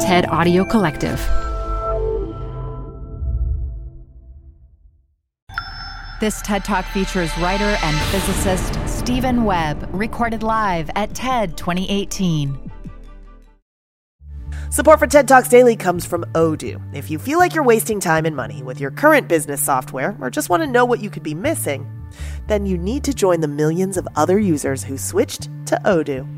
TED Audio Collective. This TED Talk features writer and physicist Stephen Webb, recorded live at TED 2018. Support for TED Talks Daily comes from Odoo. If you feel like you're wasting time and money with your current business software or just want to know what you could be missing, then you need to join the millions of other users who switched to Odoo.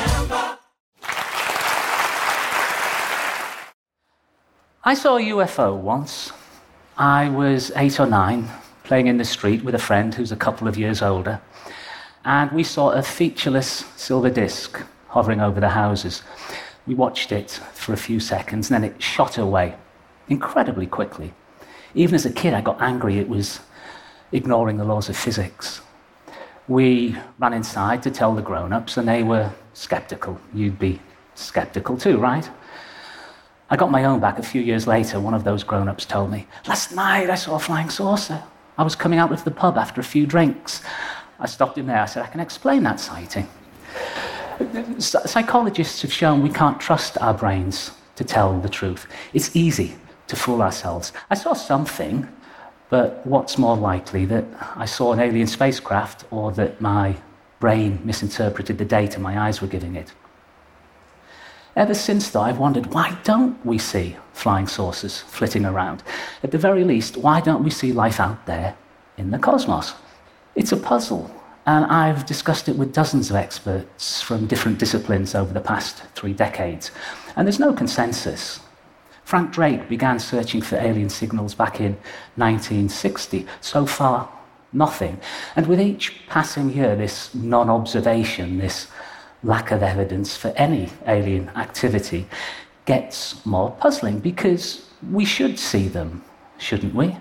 I saw a UFO once. I was eight or nine, playing in the street with a friend who's a couple of years older, and we saw a featureless silver disk hovering over the houses. We watched it for a few seconds, then it shot away incredibly quickly. Even as a kid, I got angry it was ignoring the laws of physics. We ran inside to tell the grown ups, and they were skeptical. You'd be skeptical too, right? I got my own back a few years later. One of those grown ups told me, Last night I saw a flying saucer. I was coming out of the pub after a few drinks. I stopped him there. I said, I can explain that sighting. Psychologists have shown we can't trust our brains to tell the truth. It's easy to fool ourselves. I saw something, but what's more likely that I saw an alien spacecraft or that my brain misinterpreted the data my eyes were giving it? Ever since, though, I've wondered why don't we see flying saucers flitting around? At the very least, why don't we see life out there in the cosmos? It's a puzzle, and I've discussed it with dozens of experts from different disciplines over the past three decades, and there's no consensus. Frank Drake began searching for alien signals back in 1960. So far, nothing. And with each passing year, this non observation, this lack of evidence for any alien activity gets more puzzling because we should see them, shouldn't we?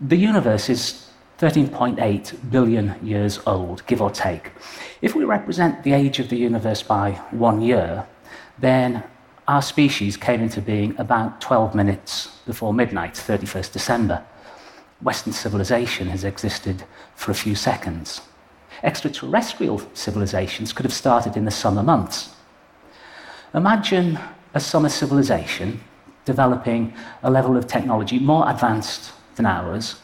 The universe is 13.8 billion years old, give or take. If we represent the age of the universe by one year, then our species came into being about 12 minutes before midnight, 31st December. Western civilization has existed for a few seconds. Extraterrestrial civilizations could have started in the summer months. Imagine a summer civilization developing a level of technology more advanced than ours,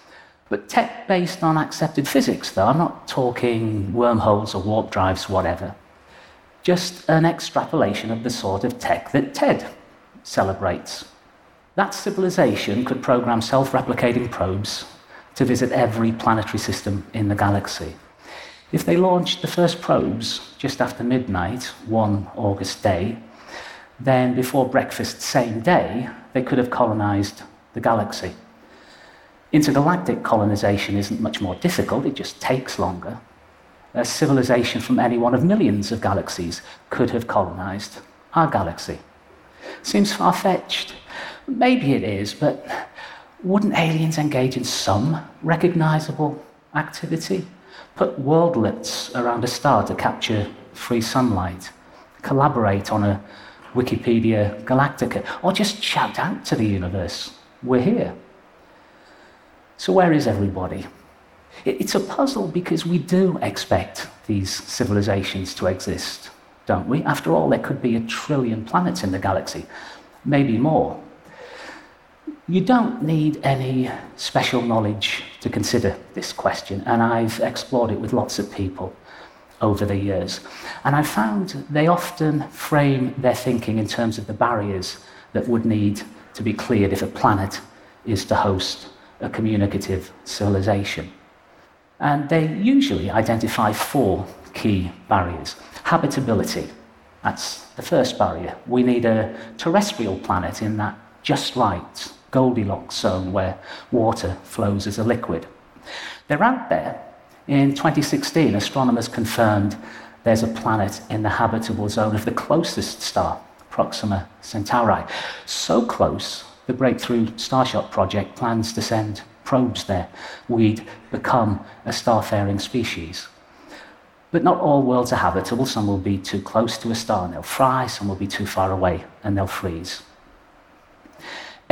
but tech based on accepted physics, though. I'm not talking wormholes or warp drives, whatever. Just an extrapolation of the sort of tech that TED celebrates. That civilization could program self replicating probes to visit every planetary system in the galaxy. If they launched the first probes just after midnight, one August day, then before breakfast same day, they could have colonized the galaxy. Intergalactic colonization isn't much more difficult, it just takes longer. A civilization from any one of millions of galaxies could have colonized our galaxy. Seems far fetched. Maybe it is, but wouldn't aliens engage in some recognizable activity? Put worldlets around a star to capture free sunlight, collaborate on a Wikipedia Galactica, or just shout out to the universe, we're here. So, where is everybody? It's a puzzle because we do expect these civilizations to exist, don't we? After all, there could be a trillion planets in the galaxy, maybe more. You don't need any special knowledge to consider this question, and I've explored it with lots of people over the years. And I found they often frame their thinking in terms of the barriers that would need to be cleared if a planet is to host a communicative civilization. And they usually identify four key barriers. Habitability, that's the first barrier. We need a terrestrial planet in that just right Goldilocks zone where water flows as a liquid. They're out there. In 2016, astronomers confirmed there's a planet in the habitable zone of the closest star, Proxima Centauri. So close, the Breakthrough Starshot project plans to send probes there. We'd become a star-faring species. But not all worlds are habitable. Some will be too close to a star and they'll fry, some will be too far away and they'll freeze.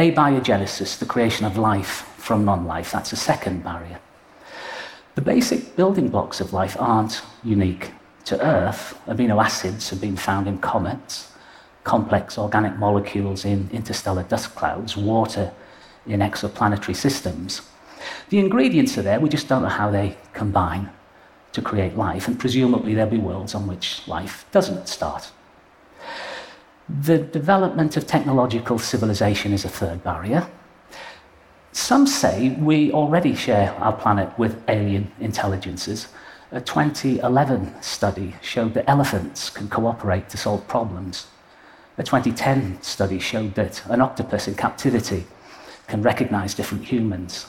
Abiogenesis, the creation of life from non life, that's a second barrier. The basic building blocks of life aren't unique to Earth. Amino acids have been found in comets, complex organic molecules in interstellar dust clouds, water in exoplanetary systems. The ingredients are there, we just don't know how they combine to create life, and presumably there'll be worlds on which life doesn't start. The development of technological civilization is a third barrier. Some say we already share our planet with alien intelligences. A 2011 study showed that elephants can cooperate to solve problems. A 2010 study showed that an octopus in captivity can recognize different humans.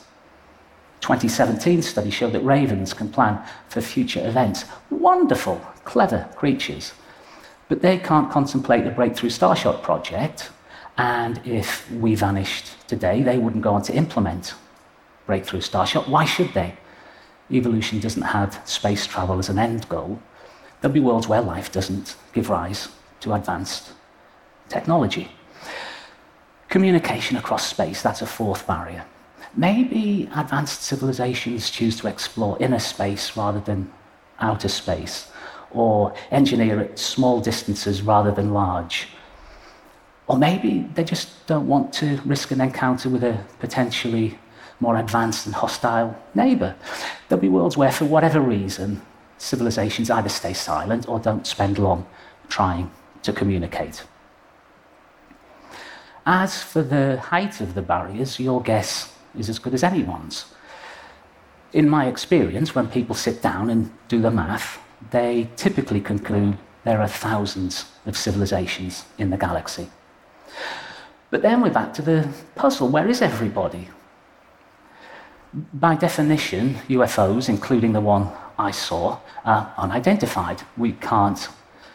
2017 study showed that ravens can plan for future events. Wonderful, clever creatures. But they can't contemplate the Breakthrough Starshot project, and if we vanished today, they wouldn't go on to implement Breakthrough Starshot. Why should they? Evolution doesn't have space travel as an end goal. There'll be worlds where life doesn't give rise to advanced technology. Communication across space, that's a fourth barrier. Maybe advanced civilizations choose to explore inner space rather than outer space, or engineer at small distances rather than large. Or maybe they just don't want to risk an encounter with a potentially more advanced and hostile neighbour. There'll be worlds where, for whatever reason, civilizations either stay silent or don't spend long trying to communicate. As for the height of the barriers, your guess is as good as anyone's. In my experience, when people sit down and do the math, they typically conclude there are thousands of civilizations in the galaxy. But then we're back to the puzzle where is everybody? By definition, UFOs, including the one I saw, are unidentified. We can't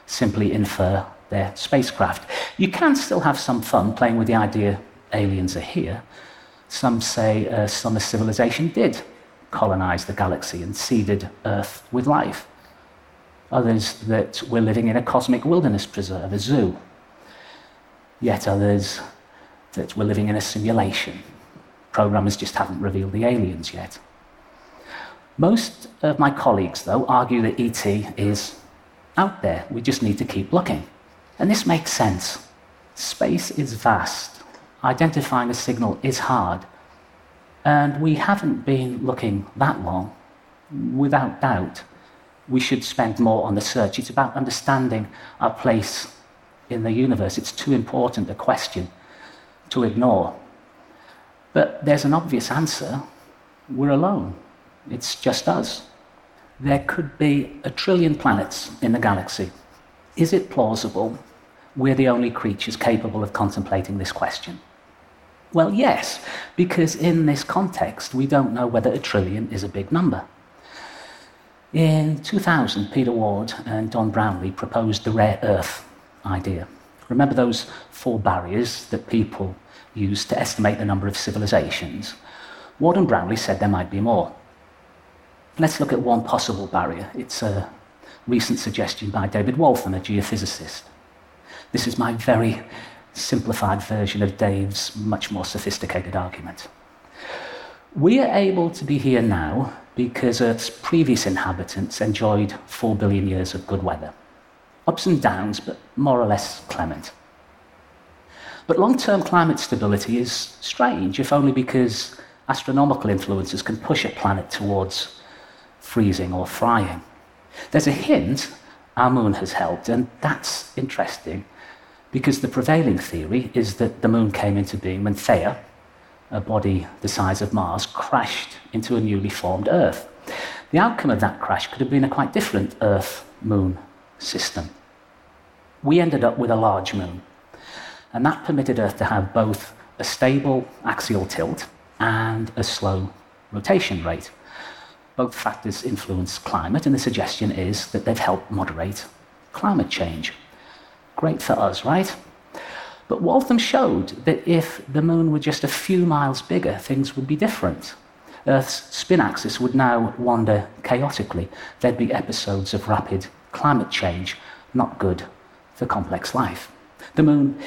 simply infer their spacecraft. You can still have some fun playing with the idea aliens are here, some say a summer civilization did colonize the galaxy and seeded Earth with life. Others that we're living in a cosmic wilderness preserve, a zoo. Yet others that we're living in a simulation. Programmers just haven't revealed the aliens yet. Most of my colleagues, though, argue that ET is out there. We just need to keep looking. And this makes sense. Space is vast identifying a signal is hard. And we haven't been looking that long. Without doubt, we should spend more on the search. It's about understanding our place in the universe. It's too important a question to ignore. But there's an obvious answer we're alone, it's just us. There could be a trillion planets in the galaxy. Is it plausible we're the only creatures capable of contemplating this question? Well, yes, because in this context, we don't know whether a trillion is a big number. In 2000, Peter Ward and Don Brownlee proposed the rare earth idea. Remember those four barriers that people use to estimate the number of civilizations? Ward and Brownlee said there might be more. Let's look at one possible barrier. It's a recent suggestion by David Waltham, a geophysicist. This is my very simplified version of Dave's much more sophisticated argument. We are able to be here now because Earth's previous inhabitants enjoyed four billion years of good weather. Ups and downs, but more or less clement. But long term climate stability is strange, if only because astronomical influences can push a planet towards freezing or frying. There's a hint our moon has helped, and that's interesting because the prevailing theory is that the moon came into being when Theia, a body the size of Mars, crashed into a newly formed Earth. The outcome of that crash could have been a quite different Earth Moon system. We ended up with a large moon, and that permitted Earth to have both a stable axial tilt and a slow rotation rate. Both factors influence climate, and the suggestion is that they've helped moderate climate change. Great for us, right? But Waltham showed that if the moon were just a few miles bigger, things would be different. Earth's spin axis would now wander chaotically. There'd be episodes of rapid climate change, not good for complex life. The moon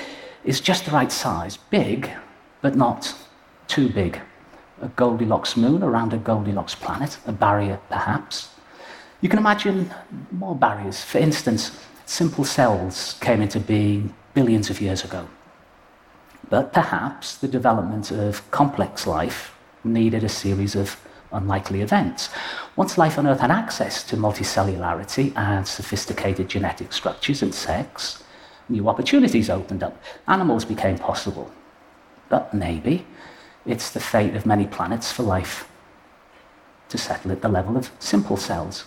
is just the right size, big, but not too big a Goldilocks moon around a Goldilocks planet, a barrier perhaps. You can imagine more barriers. For instance, simple cells came into being billions of years ago. But perhaps the development of complex life needed a series of unlikely events. Once life on Earth had access to multicellularity and sophisticated genetic structures and sex, new opportunities opened up. Animals became possible. But maybe it's the fate of many planets for life to settle at the level of simple cells.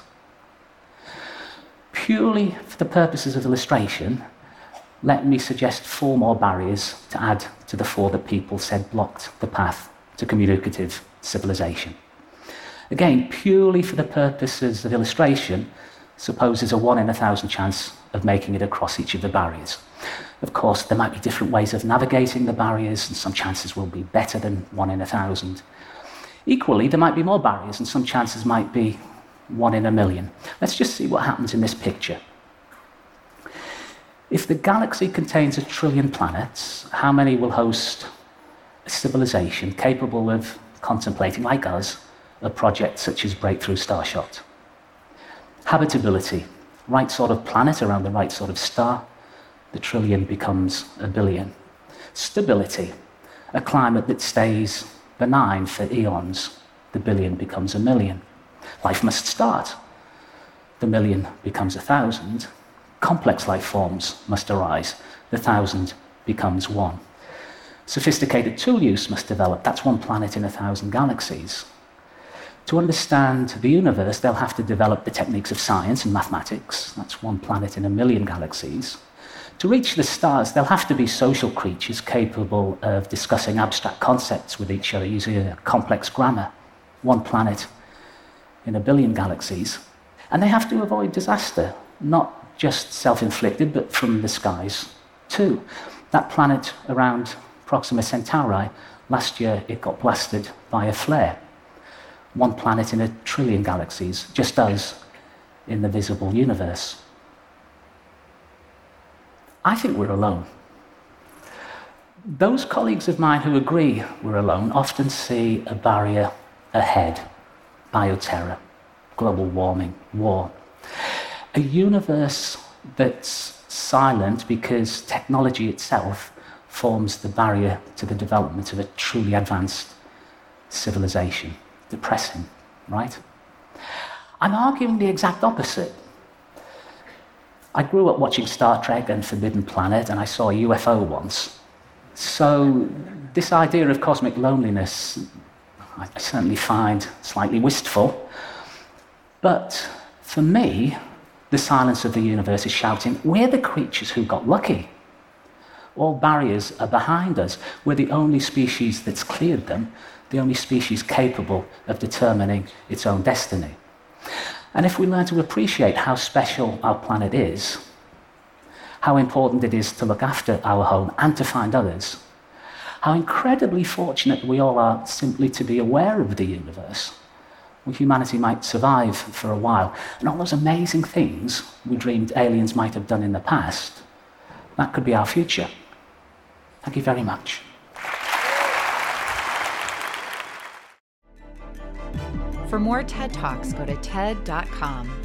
Purely for the purposes of illustration, let me suggest four more barriers to add to the four that people said blocked the path to communicative civilization. Again, purely for the purposes of illustration, suppose there's a one in a thousand chance of making it across each of the barriers. Of course, there might be different ways of navigating the barriers, and some chances will be better than one in a thousand. Equally, there might be more barriers, and some chances might be one in a million. Let's just see what happens in this picture. If the galaxy contains a trillion planets, how many will host a civilization capable of contemplating, like us, a project such as Breakthrough Starshot? Habitability, right sort of planet around the right sort of star, the trillion becomes a billion. Stability, a climate that stays benign for eons, the billion becomes a million. Life must start. The million becomes a thousand. Complex life forms must arise. The thousand becomes one. Sophisticated tool use must develop. That's one planet in a thousand galaxies. To understand the universe, they'll have to develop the techniques of science and mathematics. That's one planet in a million galaxies. To reach the stars, they'll have to be social creatures capable of discussing abstract concepts with each other using a complex grammar. One planet in a billion galaxies. And they have to avoid disaster, not just self inflicted, but from the skies too. That planet around Proxima Centauri, last year it got blasted by a flare. One planet in a trillion galaxies, just us in the visible universe. I think we're alone. Those colleagues of mine who agree we're alone often see a barrier ahead bioterror, global warming, war. A universe that's silent because technology itself forms the barrier to the development of a truly advanced civilization. Depressing, right? I'm arguing the exact opposite. I grew up watching Star Trek and Forbidden Planet, and I saw a UFO once. So, this idea of cosmic loneliness, I certainly find slightly wistful. But for me, the silence of the universe is shouting, We're the creatures who got lucky. All barriers are behind us. We're the only species that's cleared them, the only species capable of determining its own destiny. And if we learn to appreciate how special our planet is, how important it is to look after our home and to find others, how incredibly fortunate we all are simply to be aware of the universe, humanity might survive for a while. And all those amazing things we dreamed aliens might have done in the past, that could be our future. Thank you very much. For more TED Talks, go to TED.com.